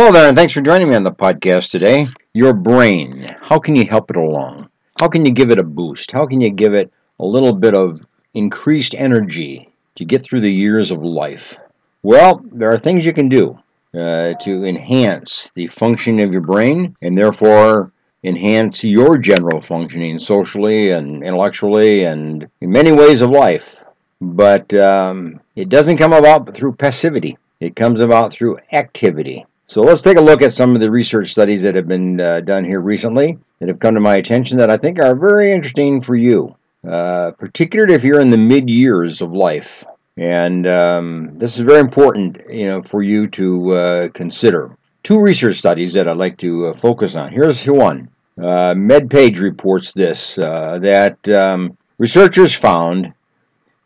Hello there, and thanks for joining me on the podcast today. Your brain, how can you help it along? How can you give it a boost? How can you give it a little bit of increased energy to get through the years of life? Well, there are things you can do uh, to enhance the functioning of your brain and therefore enhance your general functioning socially and intellectually and in many ways of life. But um, it doesn't come about through passivity, it comes about through activity. So let's take a look at some of the research studies that have been uh, done here recently that have come to my attention that I think are very interesting for you, uh, particularly if you're in the mid years of life. And um, this is very important, you know, for you to uh, consider. Two research studies that I'd like to uh, focus on. Here's one. Uh, MedPage reports this uh, that um, researchers found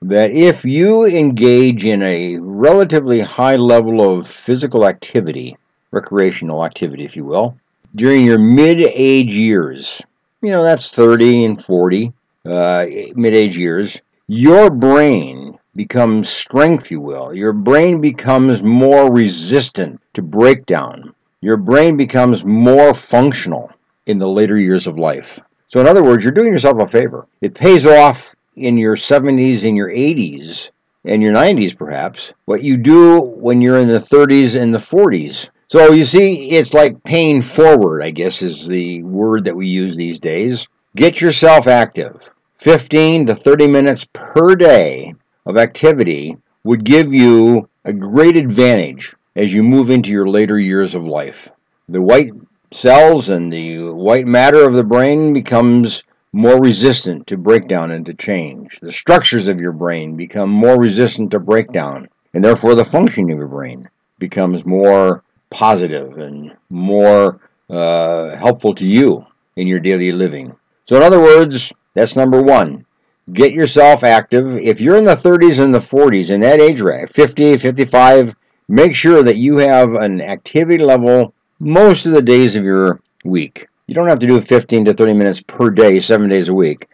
that if you engage in a relatively high level of physical activity, recreational activity, if you will, during your mid age years, you know, that's 30 and 40, uh, mid age years, your brain becomes strength, you will. Your brain becomes more resistant to breakdown. Your brain becomes more functional in the later years of life. So, in other words, you're doing yourself a favor. It pays off in your 70s and your 80s and your 90s, perhaps, what you do when you're in the 30s and the 40s. So you see, it's like paying forward, I guess is the word that we use these days. Get yourself active. 15 to 30 minutes per day of activity would give you a great advantage as you move into your later years of life. The white cells and the white matter of the brain becomes more resistant to breakdown and to change. The structures of your brain become more resistant to breakdown, and therefore the functioning of your brain becomes more positive and more uh, helpful to you in your daily living. So, in other words, that's number one. Get yourself active. If you're in the 30s and the 40s, in that age range, 50, 55, make sure that you have an activity level most of the days of your week. You don't have to do 15 to 30 minutes per day, seven days a week,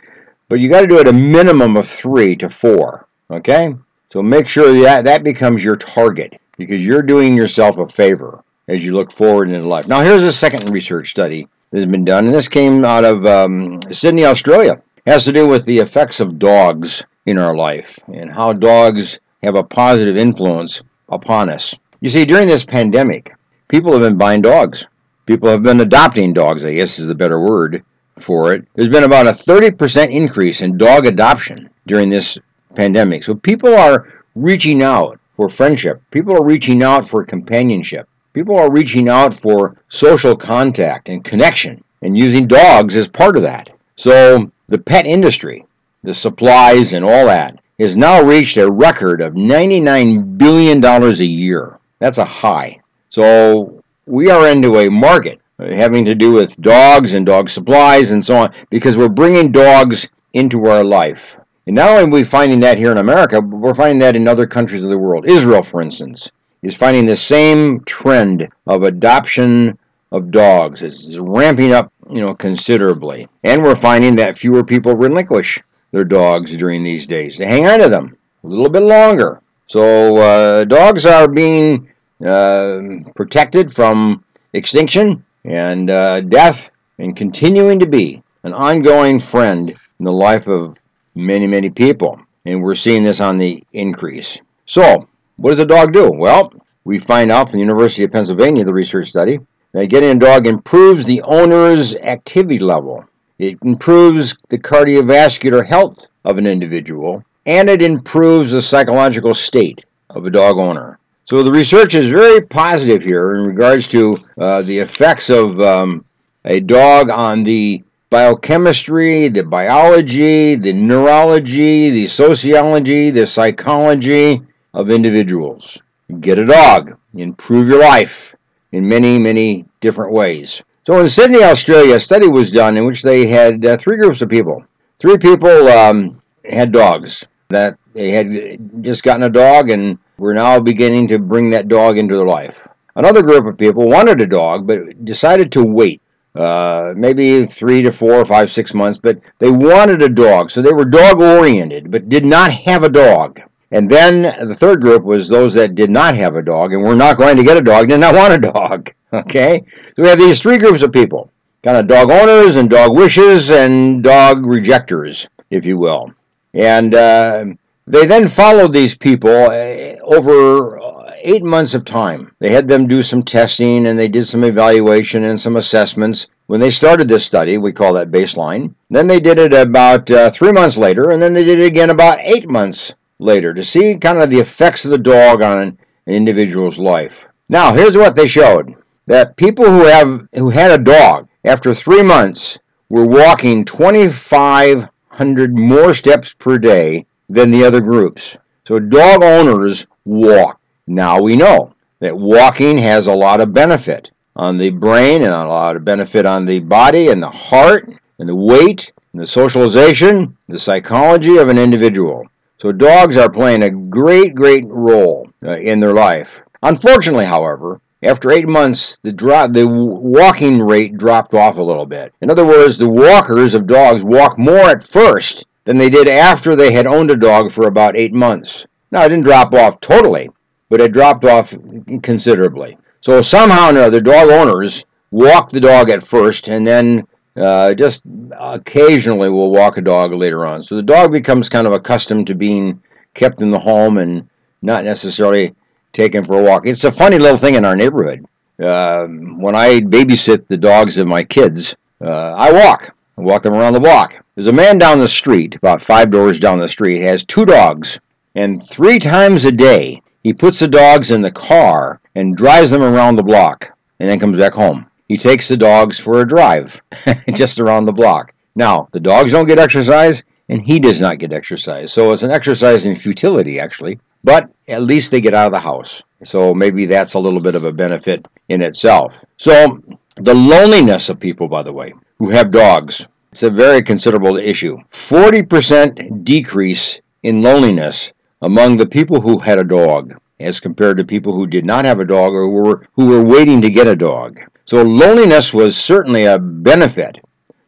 but you got to do it a minimum of three to four. Okay? So make sure that that becomes your target because you're doing yourself a favor as you look forward in life. Now, here's a second research study that has been done, and this came out of um, Sydney, Australia. It has to do with the effects of dogs in our life and how dogs have a positive influence upon us. You see, during this pandemic, people have been buying dogs. People have been adopting dogs, I guess is the better word for it. There's been about a 30% increase in dog adoption during this pandemic. So people are reaching out for friendship. People are reaching out for companionship. People are reaching out for social contact and connection and using dogs as part of that. So the pet industry, the supplies and all that, has now reached a record of $99 billion a year. That's a high. So we are into a market uh, having to do with dogs and dog supplies and so on because we're bringing dogs into our life. And not only are we finding that here in America, but we're finding that in other countries of the world. Israel, for instance, is finding the same trend of adoption of dogs. It's ramping up, you know, considerably. And we're finding that fewer people relinquish their dogs during these days. They hang on to them a little bit longer. So uh, dogs are being uh, protected from extinction and uh, death and continuing to be an ongoing friend in the life of many, many people. And we're seeing this on the increase. So, what does a dog do? Well, we find out from the University of Pennsylvania, the research study, that getting a dog improves the owner's activity level. It improves the cardiovascular health of an individual, and it improves the psychological state of a dog owner. So the research is very positive here in regards to uh, the effects of um, a dog on the biochemistry, the biology, the neurology, the sociology, the psychology, of individuals. Get a dog. Improve your life in many, many different ways. So in Sydney, Australia, a study was done in which they had uh, three groups of people. Three people um, had dogs that they had just gotten a dog and were now beginning to bring that dog into their life. Another group of people wanted a dog but decided to wait. Uh, maybe three to four, five, six months, but they wanted a dog, so they were dog oriented, but did not have a dog. And then the third group was those that did not have a dog and were not going to get a dog, did not want a dog. Okay? So we have these three groups of people kind of dog owners and dog wishes and dog rejectors, if you will. And uh, they then followed these people uh, over uh, eight months of time. They had them do some testing and they did some evaluation and some assessments. When they started this study, we call that baseline. Then they did it about uh, three months later, and then they did it again about eight months later to see kind of the effects of the dog on an individual's life. Now, here's what they showed that people who have who had a dog after three months were walking 2,500 more steps per day than the other groups. So dog owners walk. Now we know that walking has a lot of benefit on the brain and a lot of benefit on the body and the heart and the weight and the socialization, the psychology of an individual. So dogs are playing a great, great role uh, in their life. Unfortunately, however, after eight months, the drop, the walking rate dropped off a little bit. In other words, the walkers of dogs walk more at first than they did after they had owned a dog for about eight months. Now, it didn't drop off totally, but it dropped off considerably. So somehow or other, dog owners walk the dog at first, and then uh, just occasionally will walk a dog later on. So the dog becomes kind of accustomed to being kept in the home and not necessarily taken for a walk. It's a funny little thing in our neighborhood. Uh, when I babysit the dogs of my kids, uh, I walk. I walk them around the block. There's a man down the street, about five doors down the street, has two dogs, and three times a day he puts the dogs in the car and drives them around the block, and then comes back home. He takes the dogs for a drive, just around the block. Now, the dogs don't get exercise, and he does not get exercise. So it's an exercise in futility, actually but at least they get out of the house. So maybe that's a little bit of a benefit in itself. So the loneliness of people, by the way, who have dogs, it's a very considerable issue. 40% decrease in loneliness among the people who had a dog as compared to people who did not have a dog or were, who were waiting to get a dog. So loneliness was certainly a benefit.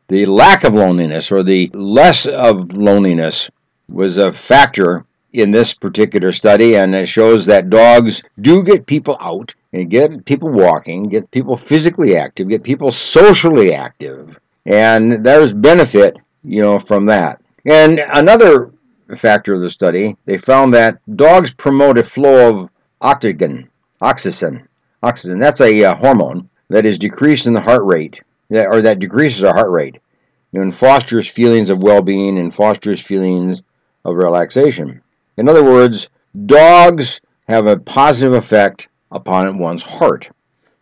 The lack of loneliness or the less of loneliness was a factor in this particular study, and it shows that dogs do get people out and get people walking, get people physically active, get people socially active, and there's benefit, you know, from that. And another factor of the study, they found that dogs promote a flow of octagon, oxytocin, oxytocin. That's a uh, hormone that is decreased in the heart rate, that, or that decreases our heart rate, and fosters feelings of well-being and fosters feelings of relaxation. In other words, dogs have a positive effect upon one's heart.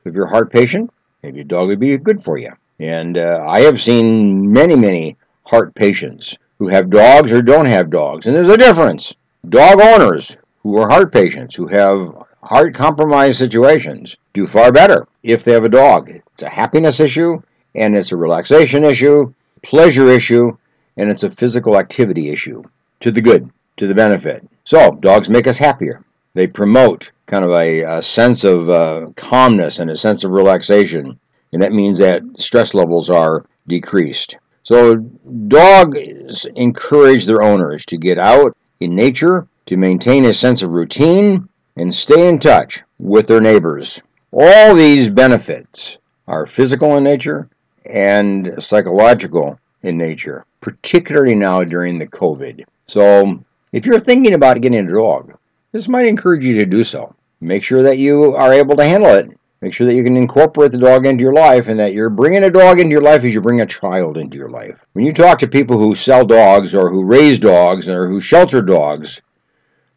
If you're a heart patient, maybe a dog would be good for you. And uh, I have seen many, many heart patients who have dogs or don't have dogs. And there's a difference. Dog owners who are heart patients, who have heart compromised situations, do far better if they have a dog. It's a happiness issue, and it's a relaxation issue, pleasure issue, and it's a physical activity issue to the good to the benefit. So, dogs make us happier. They promote kind of a, a sense of uh, calmness and a sense of relaxation, and that means that stress levels are decreased. So, dogs encourage their owners to get out in nature, to maintain a sense of routine, and stay in touch with their neighbors. All these benefits are physical in nature and psychological in nature, particularly now during the COVID. So, if you're thinking about getting a dog, this might encourage you to do so. Make sure that you are able to handle it. Make sure that you can incorporate the dog into your life and that you're bringing a dog into your life as you bring a child into your life. When you talk to people who sell dogs or who raise dogs or who shelter dogs,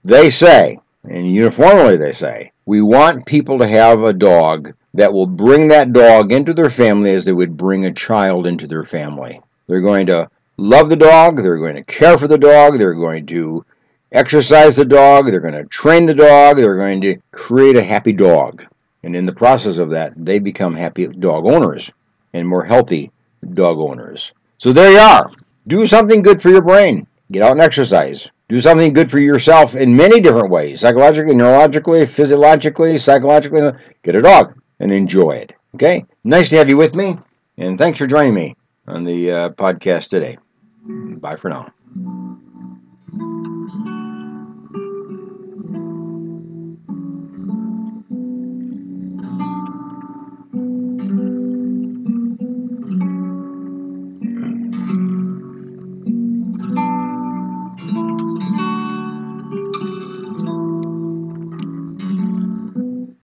they say, and uniformly they say, we want people to have a dog that will bring that dog into their family as they would bring a child into their family. They're going to love the dog, they're going to care for the dog, they're going to exercise the dog, they're going to train the dog, they're going to create a happy dog. And in the process of that, they become happy dog owners and more healthy dog owners. So there you are. Do something good for your brain. Get out and exercise. Do something good for yourself in many different ways psychologically, neurologically, physiologically, psychologically. Get a dog and enjoy it. Okay? Nice to have you with me. And thanks for joining me on the uh, podcast today. Bye for now.